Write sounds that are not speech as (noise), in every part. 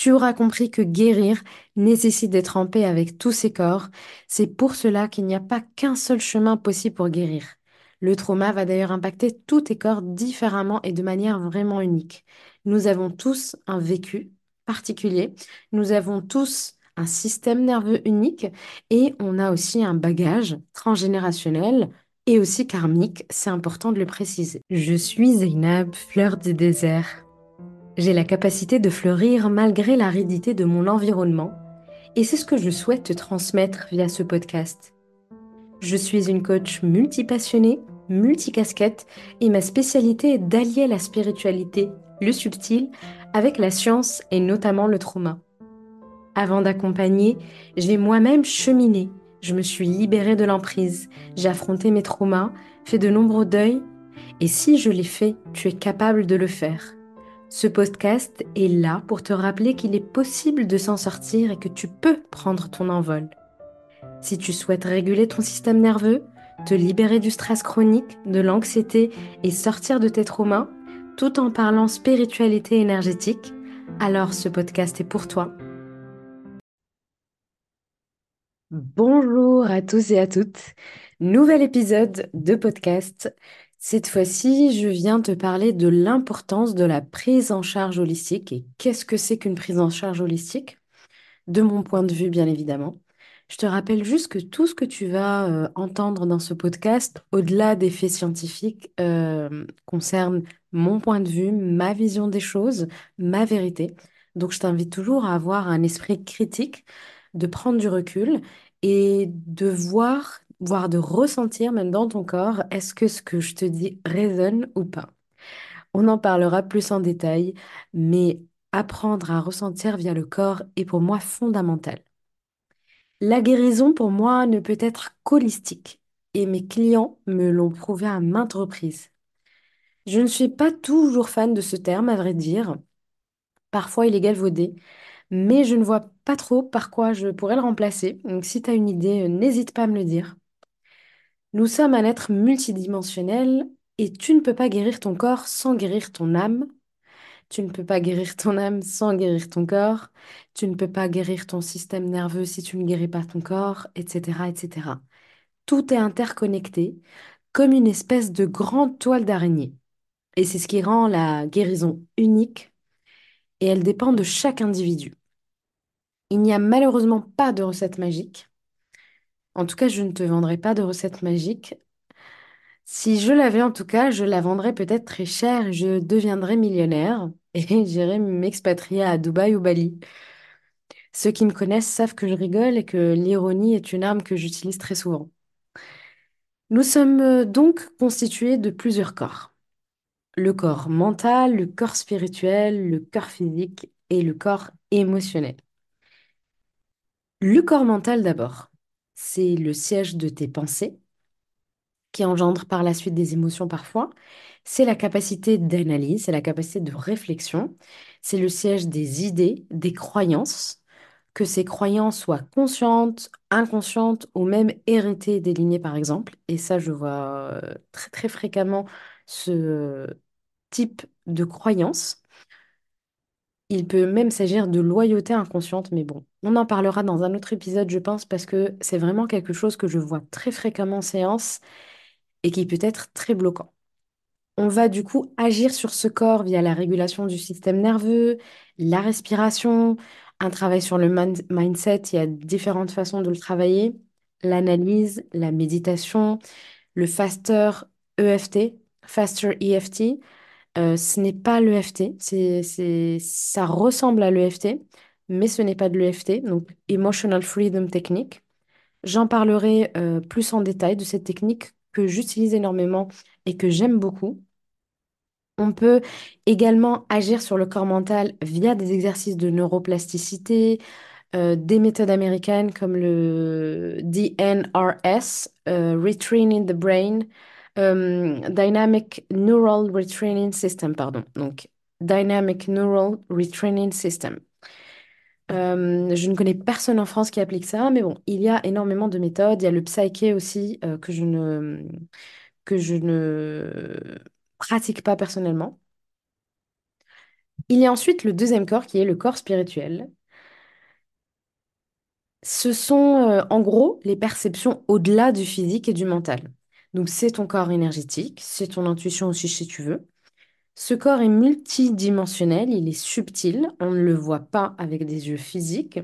Tu auras compris que guérir nécessite d'être en paix avec tous ses corps. C'est pour cela qu'il n'y a pas qu'un seul chemin possible pour guérir. Le trauma va d'ailleurs impacter tous tes corps différemment et de manière vraiment unique. Nous avons tous un vécu particulier, nous avons tous un système nerveux unique et on a aussi un bagage transgénérationnel et aussi karmique, c'est important de le préciser. Je suis Zainab, fleur du désert. J'ai la capacité de fleurir malgré l'aridité de mon environnement et c'est ce que je souhaite te transmettre via ce podcast. Je suis une coach multipassionnée, multicasquette et ma spécialité est d'allier la spiritualité, le subtil, avec la science et notamment le trauma. Avant d'accompagner, j'ai moi-même cheminé. Je me suis libérée de l'emprise, j'ai affronté mes traumas, fait de nombreux deuils, et si je l'ai fait, tu es capable de le faire. Ce podcast est là pour te rappeler qu'il est possible de s'en sortir et que tu peux prendre ton envol. Si tu souhaites réguler ton système nerveux, te libérer du stress chronique, de l'anxiété et sortir de tes traumas, tout en parlant spiritualité énergétique, alors ce podcast est pour toi. Bonjour à tous et à toutes. Nouvel épisode de podcast. Cette fois-ci, je viens te parler de l'importance de la prise en charge holistique et qu'est-ce que c'est qu'une prise en charge holistique, de mon point de vue bien évidemment. Je te rappelle juste que tout ce que tu vas euh, entendre dans ce podcast, au-delà des faits scientifiques, euh, concerne mon point de vue, ma vision des choses, ma vérité. Donc je t'invite toujours à avoir un esprit critique, de prendre du recul et de voir, voire de ressentir même dans ton corps, est-ce que ce que je te dis résonne ou pas? On en parlera plus en détail, mais apprendre à ressentir via le corps est pour moi fondamental. La guérison, pour moi, ne peut être qu'holistique, et mes clients me l'ont prouvé à maintes reprises. Je ne suis pas toujours fan de ce terme, à vrai dire. Parfois, il est galvaudé, mais je ne vois pas trop par quoi je pourrais le remplacer. Donc, si tu as une idée, euh, n'hésite pas à me le dire. Nous sommes un être multidimensionnel et tu ne peux pas guérir ton corps sans guérir ton âme. Tu ne peux pas guérir ton âme sans guérir ton corps. Tu ne peux pas guérir ton système nerveux si tu ne guéris pas ton corps, etc., etc. Tout est interconnecté comme une espèce de grande toile d'araignée. Et c'est ce qui rend la guérison unique et elle dépend de chaque individu. Il n'y a malheureusement pas de recette magique. En tout cas, je ne te vendrai pas de recette magique. Si je l'avais en tout cas, je la vendrais peut-être très cher et je deviendrais millionnaire (laughs) et j'irais m'expatrier à Dubaï ou Bali. Ceux qui me connaissent savent que je rigole et que l'ironie est une arme que j'utilise très souvent. Nous sommes euh, donc constitués de plusieurs corps. Le corps mental, le corps spirituel, le corps physique et le corps émotionnel. Le corps mental d'abord, c'est le siège de tes pensées, qui engendre par la suite des émotions parfois. C'est la capacité d'analyse, c'est la capacité de réflexion, c'est le siège des idées, des croyances, que ces croyances soient conscientes, inconscientes ou même héritées des lignées par exemple. Et ça, je vois euh, très très fréquemment ce type de croyance. Il peut même s'agir de loyauté inconsciente, mais bon, on en parlera dans un autre épisode, je pense, parce que c'est vraiment quelque chose que je vois très fréquemment en séance et qui peut être très bloquant. On va du coup agir sur ce corps via la régulation du système nerveux, la respiration, un travail sur le mindset, il y a différentes façons de le travailler, l'analyse, la méditation, le faster EFT, faster EFT. Euh, ce n'est pas l'EFT, ça ressemble à l'EFT, mais ce n'est pas de l'EFT, donc Emotional Freedom Technique. J'en parlerai euh, plus en détail de cette technique que j'utilise énormément et que j'aime beaucoup. On peut également agir sur le corps mental via des exercices de neuroplasticité, euh, des méthodes américaines comme le DNRS, Retraining the Brain, Dynamic Neural Retraining System, pardon. Donc, Dynamic Neural Retraining System. Euh, je ne connais personne en France qui applique ça, mais bon, il y a énormément de méthodes. Il y a le Psyche aussi, euh, que je ne, que je ne pratique pas personnellement. Il y a ensuite le deuxième corps qui est le corps spirituel. Ce sont euh, en gros les perceptions au-delà du physique et du mental. Donc c'est ton corps énergétique, c'est ton intuition aussi si tu veux. Ce corps est multidimensionnel, il est subtil, on ne le voit pas avec des yeux physiques,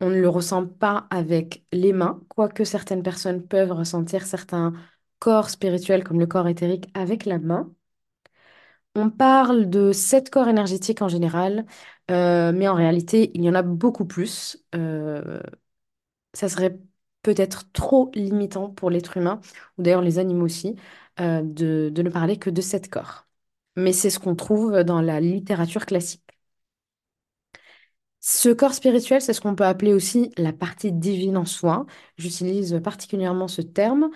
on ne le ressent pas avec les mains, quoique certaines personnes peuvent ressentir certains corps spirituels comme le corps éthérique avec la main. On parle de sept corps énergétiques en général, euh, mais en réalité, il y en a beaucoup plus. Euh, ça serait peut-être trop limitant pour l'être humain, ou d'ailleurs les animaux aussi, euh, de, de ne parler que de sept corps. Mais c'est ce qu'on trouve dans la littérature classique. Ce corps spirituel, c'est ce qu'on peut appeler aussi la partie divine en soi. J'utilise particulièrement ce terme.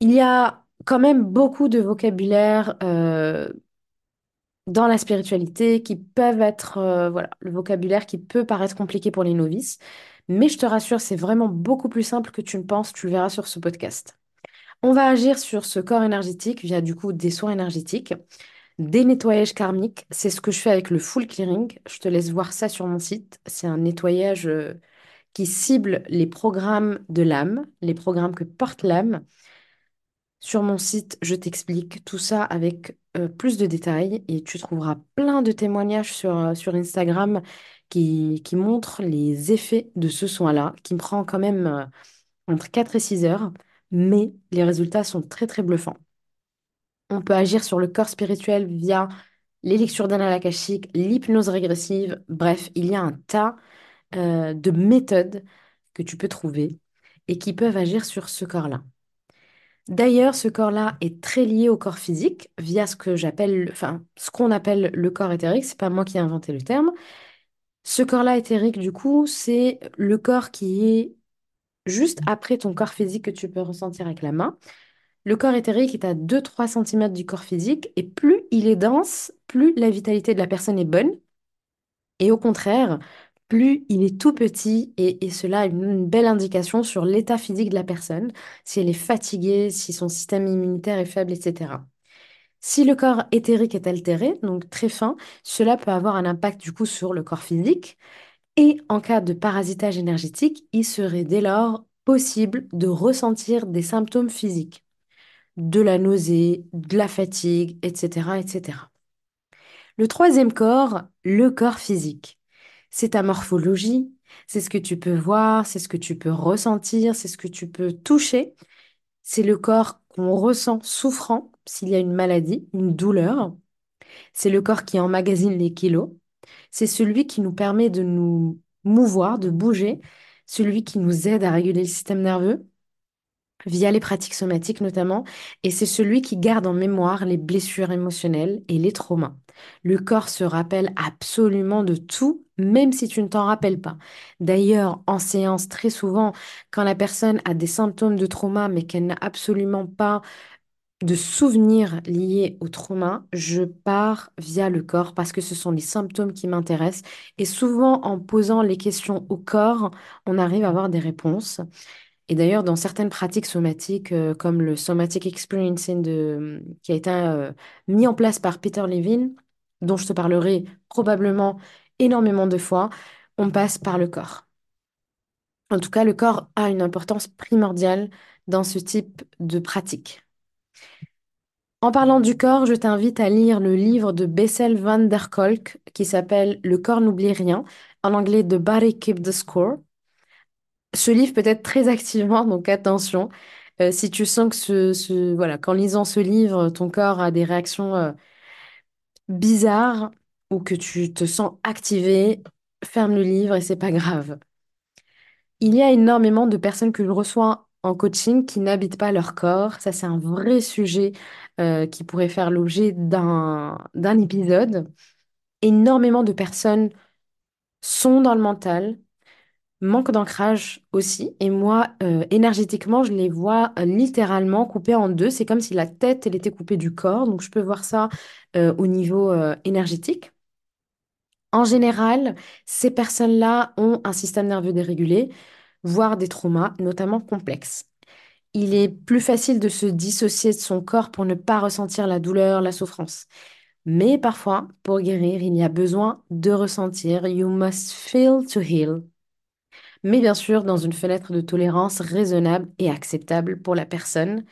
Il y a quand même beaucoup de vocabulaire euh, dans la spiritualité qui peuvent être, euh, voilà, le vocabulaire qui peut paraître compliqué pour les novices. Mais je te rassure, c'est vraiment beaucoup plus simple que tu ne penses, tu le verras sur ce podcast. On va agir sur ce corps énergétique via du coup des soins énergétiques, des nettoyages karmiques. C'est ce que je fais avec le full clearing. Je te laisse voir ça sur mon site. C'est un nettoyage euh, qui cible les programmes de l'âme, les programmes que porte l'âme. Sur mon site, je t'explique tout ça avec euh, plus de détails et tu trouveras plein de témoignages sur, euh, sur Instagram qui, montrent les effets de ce soin-là, qui me prend quand même euh, entre 4 et 6 heures, mais les résultats sont très très bluffants. On peut agir sur le corps spirituel via les lectures akashiques, l'hypnose régressive, bref, il y a un tas de méthodes que tu peux trouver et qui peuvent agir sur ce corps-là. D'ailleurs, ce corps-là est très lié au corps physique via ce que j'appelle, enfin, ce qu'on appelle le corps éthérique. C'est pas moi qui ai inventé le terme. Ce corps-là éthérique, du coup, c'est le corps qui est juste après ton corps physique que tu peux ressentir avec la main. Le corps éthérique est à 2-3 cm du corps physique et plus il est dense, plus la vitalité de la personne est bonne. Et au contraire, plus il est tout petit et, cela a une belle indication sur l'état physique de la personne, si elle est fatiguée, si son système immunitaire est faible, etc. Si le corps éthérique est altéré, donc très fin, cela peut avoir un impact du coup sur le corps physique. Et en cas de parasitage énergétique, il serait dès lors possible de ressentir des symptômes physiques, de la nausée, de la fatigue, etc., etc. Le troisième corps, le corps physique. C'est ta morphologie, c'est ce que tu peux voir, c'est ce que tu peux ressentir, c'est ce que tu peux toucher. C'est le corps qu'on ressent souffrant s'il y a une maladie, une douleur. C'est le corps qui emmagasine les kilos. C'est celui qui nous permet de nous mouvoir, de bouger, celui qui nous aide à réguler le système nerveux via les pratiques somatiques notamment, et c'est celui qui garde en mémoire les blessures émotionnelles et les traumas. Le corps se rappelle absolument de tout, même si tu ne t'en rappelles pas. D'ailleurs, en séance, très souvent, quand la personne a des symptômes de trauma, mais qu'elle n'a absolument pas de souvenirs liés au trauma, je pars via le corps parce que ce sont les symptômes qui m'intéressent. Et souvent, en posant les questions au corps, on arrive à avoir des réponses. Et d'ailleurs, dans certaines pratiques somatiques, euh, comme le Somatic Experiencing qui a été euh, mis en place par Peter Levine, dont je te parlerai probablement énormément de fois, on passe par le corps. En tout cas, le corps a une importance primordiale dans ce type de pratique. En parlant du corps, je t'invite à lire le livre de Bessel van der Kolk qui s'appelle Le corps n'oublie rien, en anglais The Body Keep the Score. Ce livre peut être très activement, donc attention. Euh, si tu sens que ce, voilà, qu'en lisant ce livre, ton corps a des réactions euh, bizarres ou que tu te sens activé, ferme le livre et c'est pas grave. Il y a énormément de personnes que je reçois en coaching qui n'habitent pas leur corps. Ça, c'est un vrai sujet euh, qui pourrait faire l'objet d'un épisode. Énormément de personnes sont dans le mental, manquent d'ancrage aussi. Et moi, euh, énergétiquement, je les vois euh, littéralement coupées en deux. C'est comme si la tête, elle était coupée du corps. Donc, je peux voir ça au niveau énergétique. En général, ces personnes-là ont un système nerveux dérégulé, voire des traumas, notamment complexes. Il est plus facile de se dissocier de son corps pour ne pas ressentir la douleur, la souffrance. Mais parfois, pour guérir, il y a besoin de ressentir. You must feel to heal. Mais bien sûr, dans une fenêtre de tolérance raisonnable et acceptable pour la personne.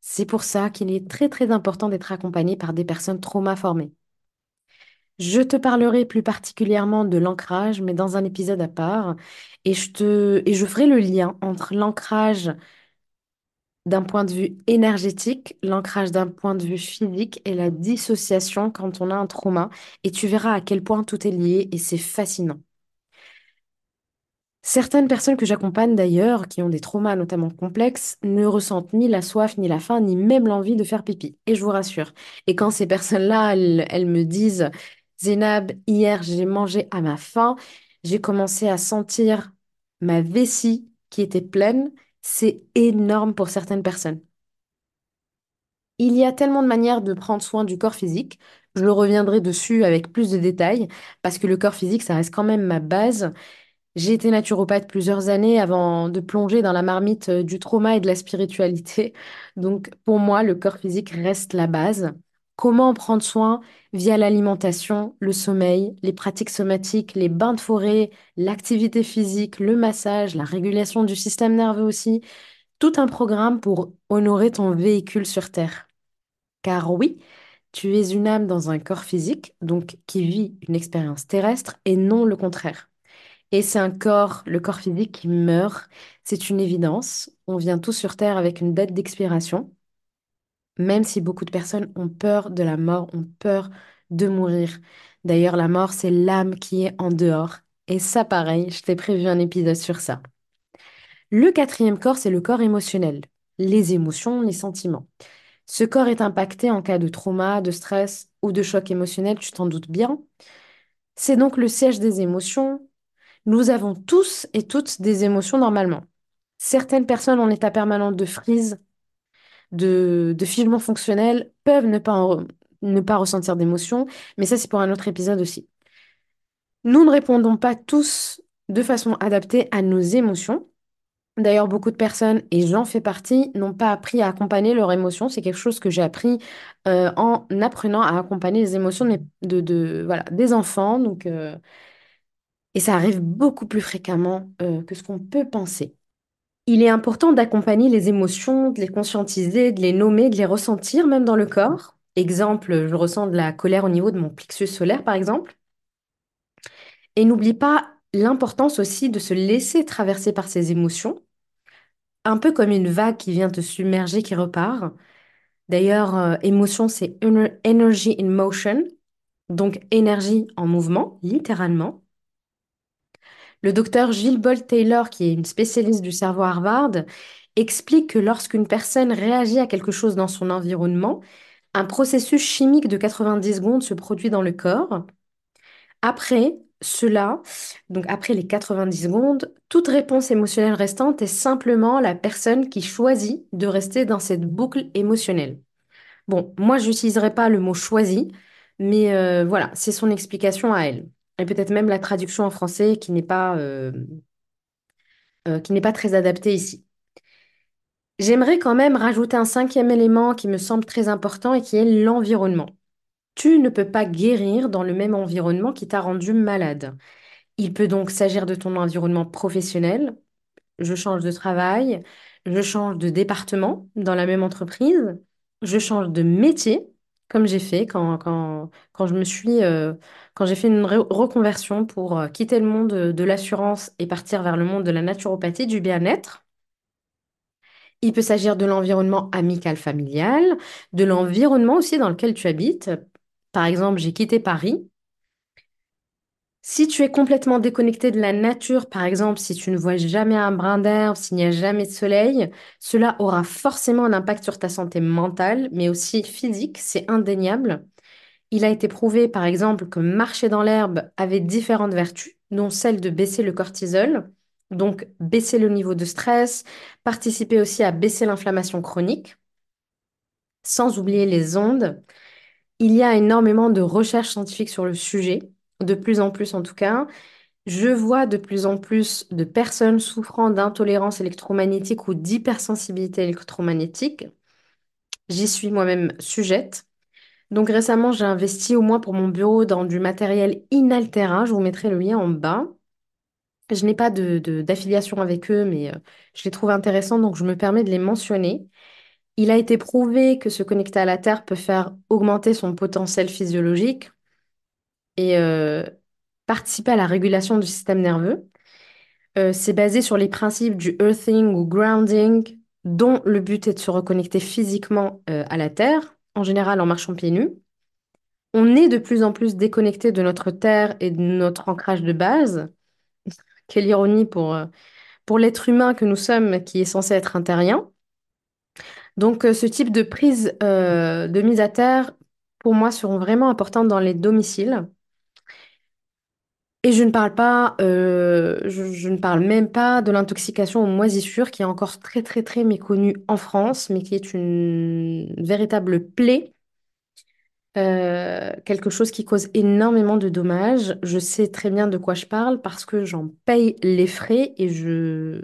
C'est pour ça qu'il est très très important d'être accompagné par des personnes trauma formées. Je te parlerai plus particulièrement de l'ancrage, mais dans un épisode à part, et je ferai le lien entre l'ancrage d'un point de vue énergétique, l'ancrage d'un point de vue physique et la dissociation quand on a un trauma, et tu verras à quel point tout est lié, et c'est fascinant. Certaines personnes que j'accompagne d'ailleurs, qui ont des traumas notamment complexes, ne ressentent ni la soif, ni la faim, ni même l'envie de faire pipi. Et je vous rassure. Et quand ces personnes-là, elles me disent, Zénab, hier j'ai mangé à ma faim, j'ai commencé à sentir ma vessie qui était pleine, c'est énorme pour certaines personnes. Il y a tellement de manières de prendre soin du corps physique. Je reviendrai dessus avec plus de détails parce que le corps physique, ça reste quand même ma base. J'ai été naturopathe plusieurs années avant de plonger dans la marmite euh, du trauma et de la spiritualité. Donc pour moi, le corps physique reste la base. Comment en prendre soin via l'alimentation, le sommeil, les pratiques somatiques, les bains de forêt, l'activité physique, le massage, la régulation du système nerveux aussi. Tout un programme pour honorer ton véhicule sur Terre. Car oui, tu es une âme dans un corps physique, donc qui vit une expérience terrestre et non le contraire. Et c'est un corps, le corps physique qui meurt, c'est une évidence. On vient tous sur Terre avec une date d'expiration, même si beaucoup de personnes ont peur de la mort, ont peur de mourir. D'ailleurs, la mort, c'est l'âme qui est en dehors. Et ça, pareil, je t'ai prévu un épisode sur ça. Le quatrième corps, c'est le corps émotionnel, les émotions, les sentiments. Ce corps est impacté en cas de trauma, de stress ou de choc émotionnel, tu t'en doutes bien. C'est donc le siège des émotions, nous avons tous et toutes des émotions normalement. Certaines personnes en état permanent de frise, de, de figement fonctionnel, peuvent ne pas, ne pas ressentir d'émotions, mais ça c'est pour un autre épisode aussi. Nous ne répondons pas tous de façon adaptée à nos émotions. D'ailleurs, beaucoup de personnes, et j'en fais partie, n'ont pas appris à accompagner leurs émotions. C'est quelque chose que j'ai appris euh, en apprenant à accompagner les émotions de- de- voilà, des enfants. Donc, euh, et ça arrive beaucoup plus fréquemment euh, que ce qu'on peut penser. Il est important d'accompagner les émotions, de les conscientiser, de les nommer, de les ressentir même dans le corps. Exemple, je ressens de la colère au niveau de mon plexus solaire, par exemple. Et n'oublie pas l'importance aussi de se laisser traverser par ces émotions, un peu comme une vague qui vient te submerger, qui repart. D'ailleurs, euh, émotion, c'est ener- energy in motion, donc énergie en mouvement, littéralement. Le docteur Gilles Bolt Taylor, qui est une spécialiste du cerveau Harvard, explique que lorsqu'une personne réagit à quelque chose dans son environnement, un processus chimique de 90 secondes se produit dans le corps. Après cela, donc après les 90 secondes, toute réponse émotionnelle restante est simplement la personne qui choisit de rester dans cette boucle émotionnelle. Bon, moi, je n'utiliserai pas le mot choisi, mais euh, voilà, c'est son explication à elle. Et peut-être même la traduction en français qui n'est pas, euh, euh, pas très adaptée ici. J'aimerais quand même rajouter un cinquième élément qui me semble très important et qui est l'environnement. Tu ne peux pas guérir dans le même environnement qui t'a rendu malade. Il peut donc s'agir de ton environnement professionnel. Je change de travail, je change de département dans la même entreprise, je change de métier, comme j'ai fait quand, quand, quand je me suis, euh, quand j'ai fait une re- reconversion pour euh, quitter le monde de, de l'assurance et partir vers le monde de la naturopathie, du bien-être. Il peut s'agir de l'environnement amical familial, de l'environnement aussi dans lequel tu habites. Par exemple, j'ai quitté Paris. Si tu es complètement déconnecté de la nature, par exemple, si tu ne vois jamais un brin d'herbe, s'il n'y a jamais de soleil, cela aura forcément un impact sur ta santé mentale, mais aussi physique, c'est indéniable. Il a été prouvé, par exemple, que marcher dans l'herbe avait différentes vertus, dont celle de baisser le cortisol, donc baisser le niveau de stress, participer aussi à baisser l'inflammation chronique, sans oublier les ondes. Il y a énormément de recherches scientifiques sur le sujet, de plus en plus en tout cas. Je vois de plus en plus de personnes souffrant d'intolérance électromagnétique ou d'hypersensibilité électromagnétique. J'y suis moi-même sujette. Donc récemment, j'ai investi au moins pour mon bureau dans du matériel inaltérant. Je vous mettrai le lien en bas. Je n'ai pas de, de- d'affiliation avec eux, mais euh, je les trouve intéressants, donc je me permets de les mentionner. Il a été prouvé que se connecter à la Terre peut faire augmenter son potentiel physiologique et euh, participer à la régulation du système nerveux. Euh, c'est basé sur les principes du earthing ou grounding, dont le but est de se reconnecter physiquement euh, à la Terre, en général en marchant pieds nus. On est de plus en plus déconnecté de notre Terre et de notre ancrage de base. (laughs) Quelle ironie pour, pour l'être humain que nous sommes, qui est censé être un terrien. Donc, ce type de prise de mise à terre, pour moi, seront vraiment importantes dans les domiciles. Et je ne parle pas, euh, je, ne parle même pas de l'intoxication aux moisissures, qui est encore très, très, très méconnue en France, mais qui est une véritable plaie, euh, quelque chose qui cause énormément de dommages. Je sais très bien de quoi je parle parce que j'en paye les frais et je,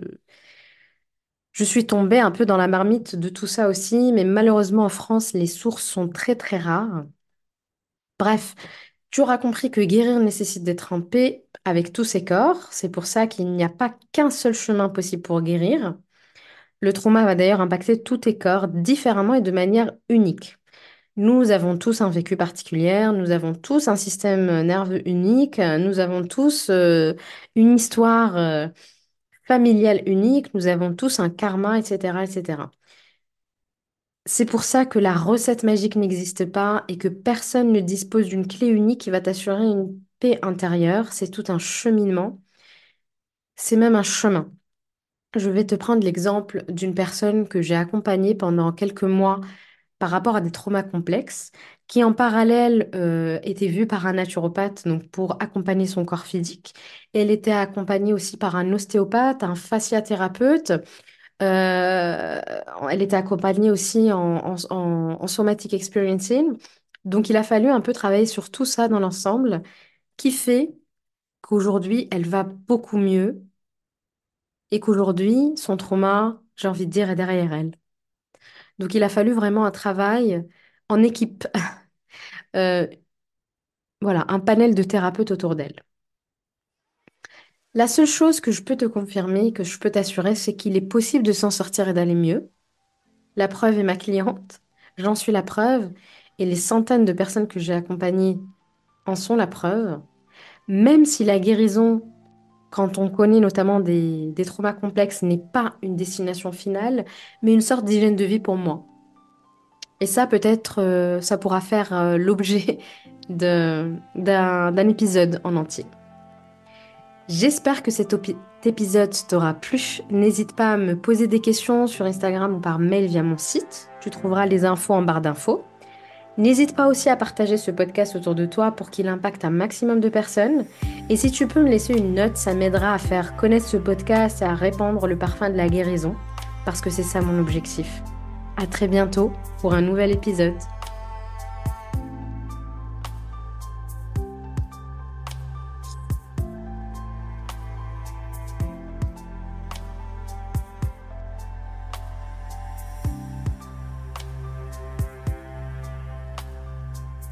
je suis tombée un peu dans la marmite de tout ça aussi, mais malheureusement en France, les sources sont très, très rares. Bref, tu auras compris que guérir nécessite d'être en paix avec tous ses corps. C'est pour ça qu'il n'y a pas qu'un seul chemin possible pour guérir. Le trauma va d'ailleurs impacter tous tes corps différemment et de manière unique. Nous avons tous un vécu particulier, nous avons tous un système nerveux unique, nous avons tous euh, une histoire euh, familiale unique, nous avons tous un karma, etc., etc. C'est pour ça que la recette magique n'existe pas et que personne ne dispose d'une clé unique qui va t'assurer une paix intérieure. C'est tout un cheminement. C'est même un chemin. Je vais te prendre l'exemple d'une personne que j'ai accompagnée pendant quelques mois par rapport à des traumas complexes, qui en parallèle euh, était vue par un naturopathe donc pour accompagner son corps physique. Elle était accompagnée aussi par un ostéopathe, un fasciathérapeute euh, elle était accompagnée aussi en, en, somatic experiencing. Donc, il a fallu un peu travailler sur tout ça dans l'ensemble, qui fait qu'aujourd'hui, elle va beaucoup mieux et qu'aujourd'hui, son trauma, j'ai envie de dire, est derrière elle. Donc, il a fallu vraiment un travail en équipe. (laughs) Euh, voilà, un panel de thérapeutes autour d'elle. La seule chose que je peux te confirmer, que je peux t'assurer, c'est qu'il est possible de s'en sortir et d'aller mieux. La preuve est ma cliente. J'en suis la preuve. Et les centaines de personnes que j'ai accompagnées en sont la preuve. Même si la guérison, quand on connaît notamment des, des traumas complexes, n'est pas une destination finale, mais une sorte d'hygiène de vie pour moi. Et ça, peut-être, euh, ça pourra faire euh, l'objet (laughs) d'un épisode en entier. J'espère que cet épisode t'aura plu. N'hésite pas à me poser des questions sur Instagram ou par mail via mon site. Tu trouveras les infos en barre d'infos. N'hésite pas aussi à partager ce podcast autour de toi pour qu'il impacte un maximum de personnes. Et si tu peux me laisser une note, ça m'aidera à faire connaître ce podcast et à répandre le parfum de la guérison, parce que c'est ça mon objectif. À très bientôt pour un nouvel épisode.